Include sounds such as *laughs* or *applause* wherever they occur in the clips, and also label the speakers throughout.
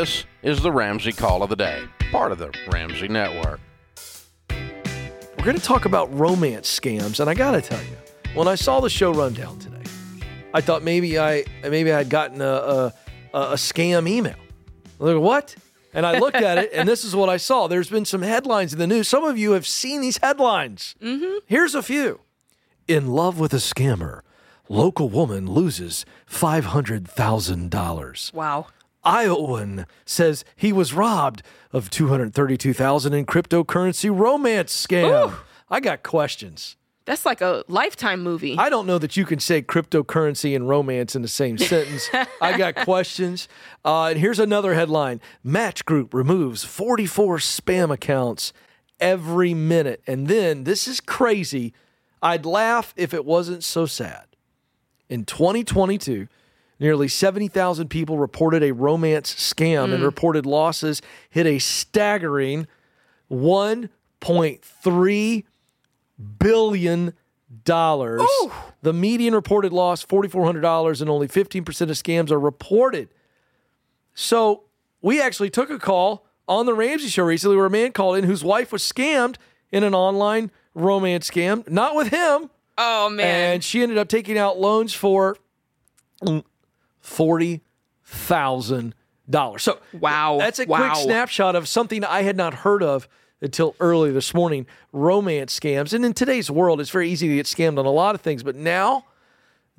Speaker 1: This is the Ramsey Call of the Day, part of the Ramsey Network.
Speaker 2: We're going to talk about romance scams, and I got to tell you, when I saw the show rundown today, I thought maybe I maybe I had gotten a a, a scam email. I was like, what? And I looked at it, and this is what I saw. There's been some headlines in the news. Some of you have seen these headlines. Mm-hmm. Here's a few: In love with a scammer, local woman loses five hundred thousand dollars.
Speaker 3: Wow.
Speaker 2: Iowan says he was robbed of 232,000 in cryptocurrency romance scam.
Speaker 3: Ooh.
Speaker 2: I got questions.
Speaker 3: That's like a lifetime movie.
Speaker 2: I don't know that you can say cryptocurrency and romance in the same *laughs* sentence. I got questions. Uh, and here's another headline Match Group removes 44 spam accounts every minute. And then, this is crazy. I'd laugh if it wasn't so sad. In 2022, nearly 70,000 people reported a romance scam and hmm. reported losses hit a staggering 1.3 billion dollars. The median reported loss $4400 and only 15% of scams are reported. So, we actually took a call on the Ramsey show recently where a man called in whose wife was scammed in an online romance scam, not with him,
Speaker 3: oh man.
Speaker 2: and she ended up taking out loans for forty thousand dollars. So
Speaker 3: Wow.
Speaker 2: that's a
Speaker 3: Wow.
Speaker 2: quick snapshot of something I had not heard of until early this morning. Romance scams, and in today's world, it's very easy to get scammed on a lot of things. But now,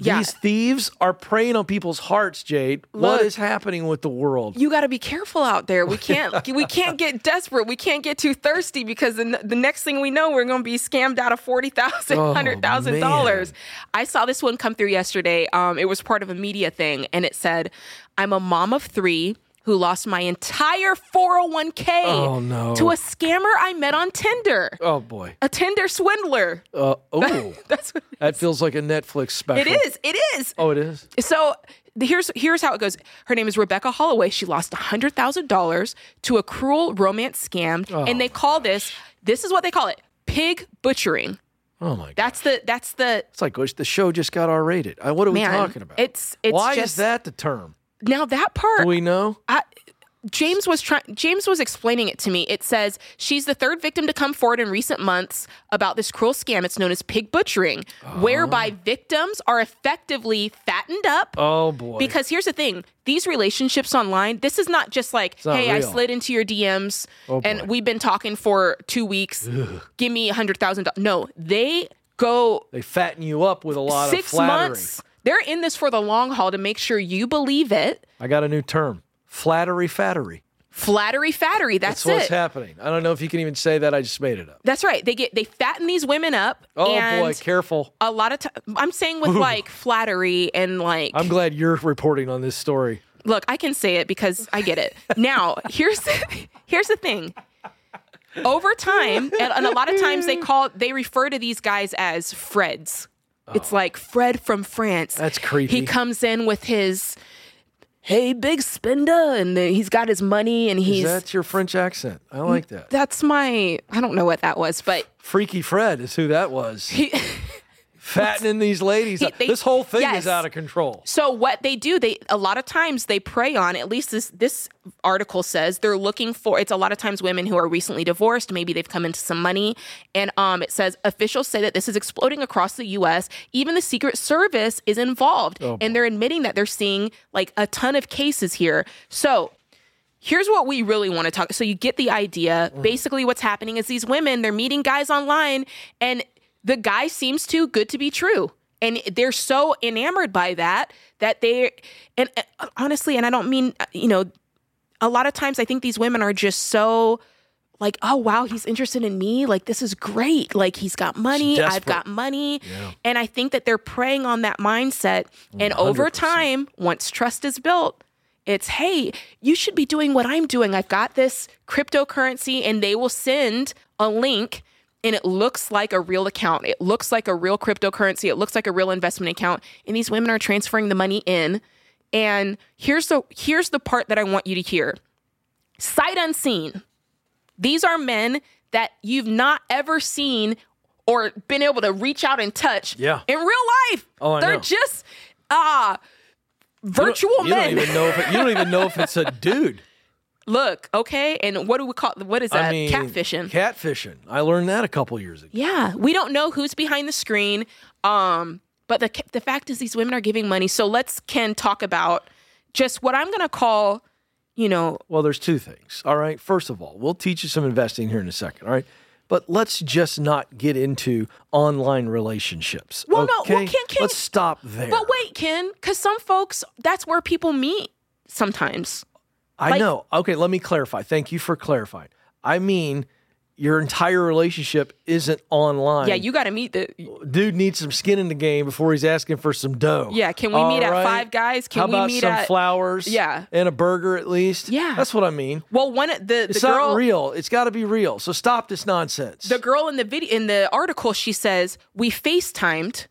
Speaker 3: Yeah.
Speaker 2: these thieves are preying on people's hearts. Jade, what
Speaker 3: Look.
Speaker 2: is happening with the world?
Speaker 3: you got to be careful out there. We *laughs* can't we can't get desperate. We can't get too thirsty because the, the next thing we know, we're going to be scammed out of forty thousand,
Speaker 2: Oh,
Speaker 3: hundred thousand dollars. I saw this one come through yesterday. Um, it was part of a media thing, and it said, "I'm a mom of three who lost my entire 401k
Speaker 2: Oh, no.
Speaker 3: to a scammer I met on Tinder,
Speaker 2: oh boy.
Speaker 3: a Tinder swindler."
Speaker 2: Uh, *laughs* oh,
Speaker 3: That's
Speaker 2: that feels like a Netflix special.
Speaker 3: it is. It is.
Speaker 2: Oh, it is.
Speaker 3: So here's here's how it goes. Her name is Rebecca Holloway. She lost hundred thousand dollars to a cruel romance scam, and they call this this is what they call it pig butchering.
Speaker 2: Oh my god.
Speaker 3: That's the that's the
Speaker 2: It's like the show just got R rated. What are we
Speaker 3: man.
Speaker 2: talking about?
Speaker 3: It's it's
Speaker 2: Why
Speaker 3: just
Speaker 2: is that the term?
Speaker 3: Now that part.
Speaker 2: Do we know?
Speaker 3: I, James was trying. James was explaining it to me. It says she's the third victim to come forward in recent months about this cruel scam. It's known as pig butchering, whereby oh. victims are effectively fattened up.
Speaker 2: Oh boy.
Speaker 3: Because here's the thing: these relationships online, this is not just like,
Speaker 2: not
Speaker 3: "Hey, I slid into your DMs
Speaker 2: Oh,
Speaker 3: and
Speaker 2: boy.
Speaker 3: we've been talking for two weeks. Give me a hundred thousand dollars." No, they go
Speaker 2: they fatten you up with a lot
Speaker 3: six
Speaker 2: of flattery.
Speaker 3: months. They're in this for the long haul to make sure you believe it.
Speaker 2: I got a new term. Flattery fattery.
Speaker 3: Flattery, fattery. That's,
Speaker 2: That's what's
Speaker 3: it.
Speaker 2: happening. I don't know if you can even say that. I just made it up.
Speaker 3: That's right. They get they fatten these women up.
Speaker 2: Oh boy, careful.
Speaker 3: A lot of time, I'm saying with like flattery and like
Speaker 2: I'm glad you're reporting on this story.
Speaker 3: look, I can say it because I get it. Now, *laughs* here's the, here's the thing. Over time, and, and a lot of times they call they refer to these guys as Freds. It's like Fred from France.
Speaker 2: Oh. That's creepy.
Speaker 3: He comes in with his hey big spender and then he's got his money and he's
Speaker 2: That's your French accent. I like that.
Speaker 3: that's my I don't know what that was, but
Speaker 2: Freaky Fred is who that was.
Speaker 3: he *laughs*
Speaker 2: Fattening these ladies.
Speaker 3: He- they-
Speaker 2: this whole thing
Speaker 3: yes.
Speaker 2: is out of control.
Speaker 3: So what they do, they a lot of times they prey on. At least this this article says they're looking for. It's a lot of times women who are recently divorced. Maybe they've come into some money, and um, it says officials say that this is exploding across the U.S. Even the Secret Service is involved, and they're admitting that they're seeing like a ton of cases here. So here's what we really want to talk so you get the idea basically what's happening is these women they're meeting guys online and the guy seems too good to be true. And they're so enamored by that that they and uh, honestly and i don't mean uh, you know a lot of times i think these women are just so like oh wow he's interested in me. Like this is great. Like he's got money. I've got money. And i think that they're preying on that mindset. And over
Speaker 2: 100%.
Speaker 3: time once trust is built it's hey you should be doing what i'm doing. I've got this cryptocurrency and they will send a link and it looks like a real account it looks like a real cryptocurrency it looks like a real investment account and these women are transferring the money in and here's the here's the part that i want you to hear sight unseen these are men that you've not ever seen or been able to reach out and touch
Speaker 2: Yeah.
Speaker 3: in real life.
Speaker 2: Oh, I
Speaker 3: They're
Speaker 2: know.
Speaker 3: just uh virtual
Speaker 2: you
Speaker 3: men.
Speaker 2: Don't even know if it, you don't even know if it's a *laughs* dude.
Speaker 3: Look, okay, and what do we call? What is that?
Speaker 2: I mean,
Speaker 3: Catfishing.
Speaker 2: Catfishing. I learned that a couple years ago.
Speaker 3: Yeah, we don't know who's behind the screen. Um, but the the fact is, these women are giving money. So let's Ken talk about just what I'm going to call, you know,
Speaker 2: Well, there's two things. All right. First of all, we'll teach you some investing here in a second. All right. But let's just not get into online relationships.
Speaker 3: Well, no,
Speaker 2: okay?
Speaker 3: well, Ken- Ken-
Speaker 2: let's stop there.
Speaker 3: But wait, Ken, because some folks, that's where people meet sometimes.
Speaker 2: I
Speaker 3: like-
Speaker 2: know. Okay, let me clarify. Thank you for clarifying. I mean, your entire relationship isn't online.
Speaker 3: Yeah, you got to meet the.
Speaker 2: dude needs some skin in the game before he's asking for some dough.
Speaker 3: Yeah, can we
Speaker 2: All
Speaker 3: meet at? Five Guys? Can
Speaker 2: How
Speaker 3: we
Speaker 2: about
Speaker 3: meet
Speaker 2: some
Speaker 3: at-
Speaker 2: flowers?
Speaker 3: Yeah.
Speaker 2: and a burger at least.
Speaker 3: Yeah.
Speaker 2: that's what I mean.
Speaker 3: Well, one the the
Speaker 2: It's
Speaker 3: girl,
Speaker 2: not real. It's got to be real. So stop this nonsense.
Speaker 3: the girl in the video in the article, she says we FaceTimed,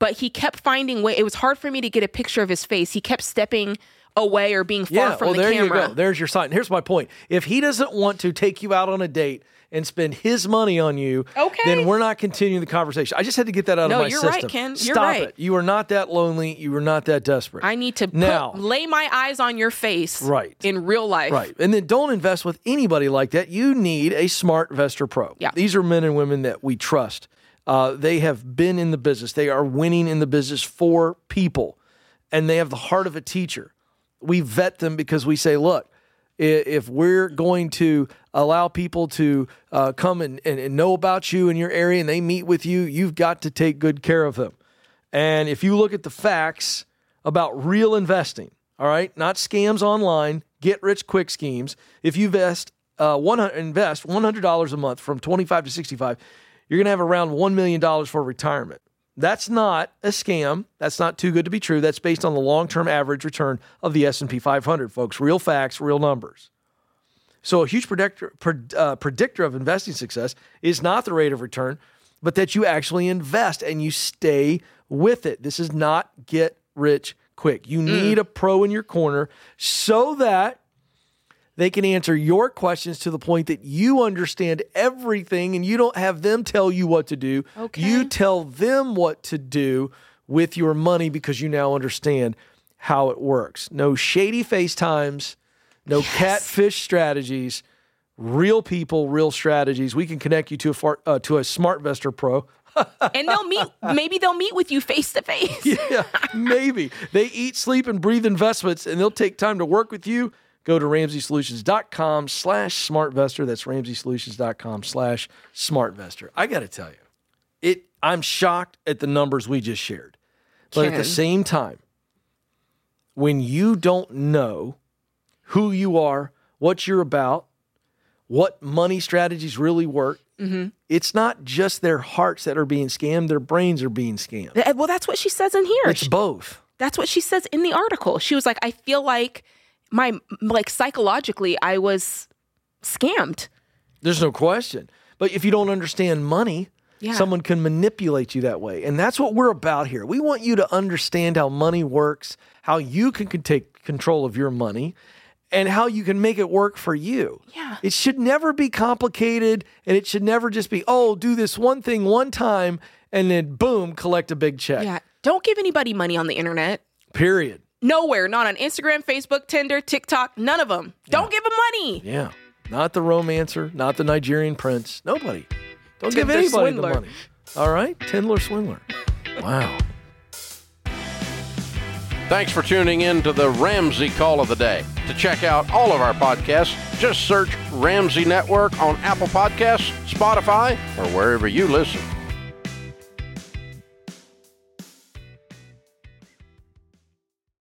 Speaker 3: but he kept finding way. It was hard for me to get a picture of his face. He kept stepping away or being far
Speaker 2: yeah,
Speaker 3: from
Speaker 2: well,
Speaker 3: the
Speaker 2: there
Speaker 3: camera.
Speaker 2: you go. There's your sign. Here's my point. If he doesn't want to take you out on a date and spend his money on you,
Speaker 3: Okay.
Speaker 2: then we're not continuing the conversation. I just had to get that out
Speaker 3: No,
Speaker 2: of my
Speaker 3: you're
Speaker 2: system.
Speaker 3: right, Ken. You're
Speaker 2: Stop
Speaker 3: right.
Speaker 2: it. You are not that lonely. You are not that desperate.
Speaker 3: I need to put,
Speaker 2: Now-
Speaker 3: lay my eyes on your face,
Speaker 2: Right.
Speaker 3: in real life.
Speaker 2: Right. And then don't invest with anybody like that. You need a SmartVestor Pro.
Speaker 3: Yeah.
Speaker 2: These are men and women that we trust. Uh, they have been in the business, they are winning in the business for people, and they have the heart of a teacher. We vet them because we say, look, if we're going to allow people to uh, come and, and, and know about you in your area and they meet with you, you've got to take good care of them. And if you look at the facts about real investing, all right, not scams online, get rich quick schemes. If you invest uh, 100, invest $100 a month from 25 to 65, you're going to have around $1 million for retirement. That's not a scam. That's not too good to be true. That's based on the long-term average return of the S&P 500, folks. Real facts, real numbers. So a huge predictor, pred- uh, predictor of investing success is not the rate of return, but that you actually invest and you stay with it. This is not get rich quick. You need a pro in your corner so that they can answer your questions to the point that you understand everything and you don't have them tell you what to do.
Speaker 3: Okay.
Speaker 2: You tell them what to do with your money because you now understand how it works. No shady FaceTimes, no catfish strategies, real people, real strategies. We can connect you to a far, uh, to a SmartVestor Pro. *laughs*
Speaker 3: And they'll meet. maybe they'll meet with you face to face.
Speaker 2: yeah, maybe. They eat, sleep, and breathe investments, and they'll take time to work with you. Go to RamseySolutions.com slash SmartVestor. That's RamseySolutions.com slash SmartVestor. I got to tell you, it. I'm shocked at the numbers we just shared. But at the same time, when you don't know who you are, what you're about, what money strategies really work, it's not just their hearts that are being scammed, their brains are being scammed.
Speaker 3: Eh, Well, that's what she says in here.
Speaker 2: It's both.
Speaker 3: That's what she says in the article. She was like, I feel like my like psychologically I was scammed.
Speaker 2: There's no question. But if you don't understand money,
Speaker 3: Yeah.
Speaker 2: someone can manipulate you that way. And that's what we're about here. We want you to understand how money works, how you can, can take control of your money, and how you can make it work for you.
Speaker 3: Yeah.
Speaker 2: It should never be complicated and it should never just be, oh, do this one thing one time and then boom, collect a big check.
Speaker 3: Yeah. Don't give anybody money on the internet.
Speaker 2: Period.
Speaker 3: Nowhere. Not on Instagram, Facebook, Tinder, TikTok. None of them. Don't give them money.
Speaker 2: Yeah. Not the romancer, not the Nigerian prince. Nobody. Don't give anybody
Speaker 3: swindler.
Speaker 2: the money. All right? Tindler swindler. Wow.
Speaker 1: Thanks for tuning in to the Ramsey Call of the Day. To check out all of our podcasts, just search Ramsey Network on Apple Podcasts, Spotify, or wherever you listen.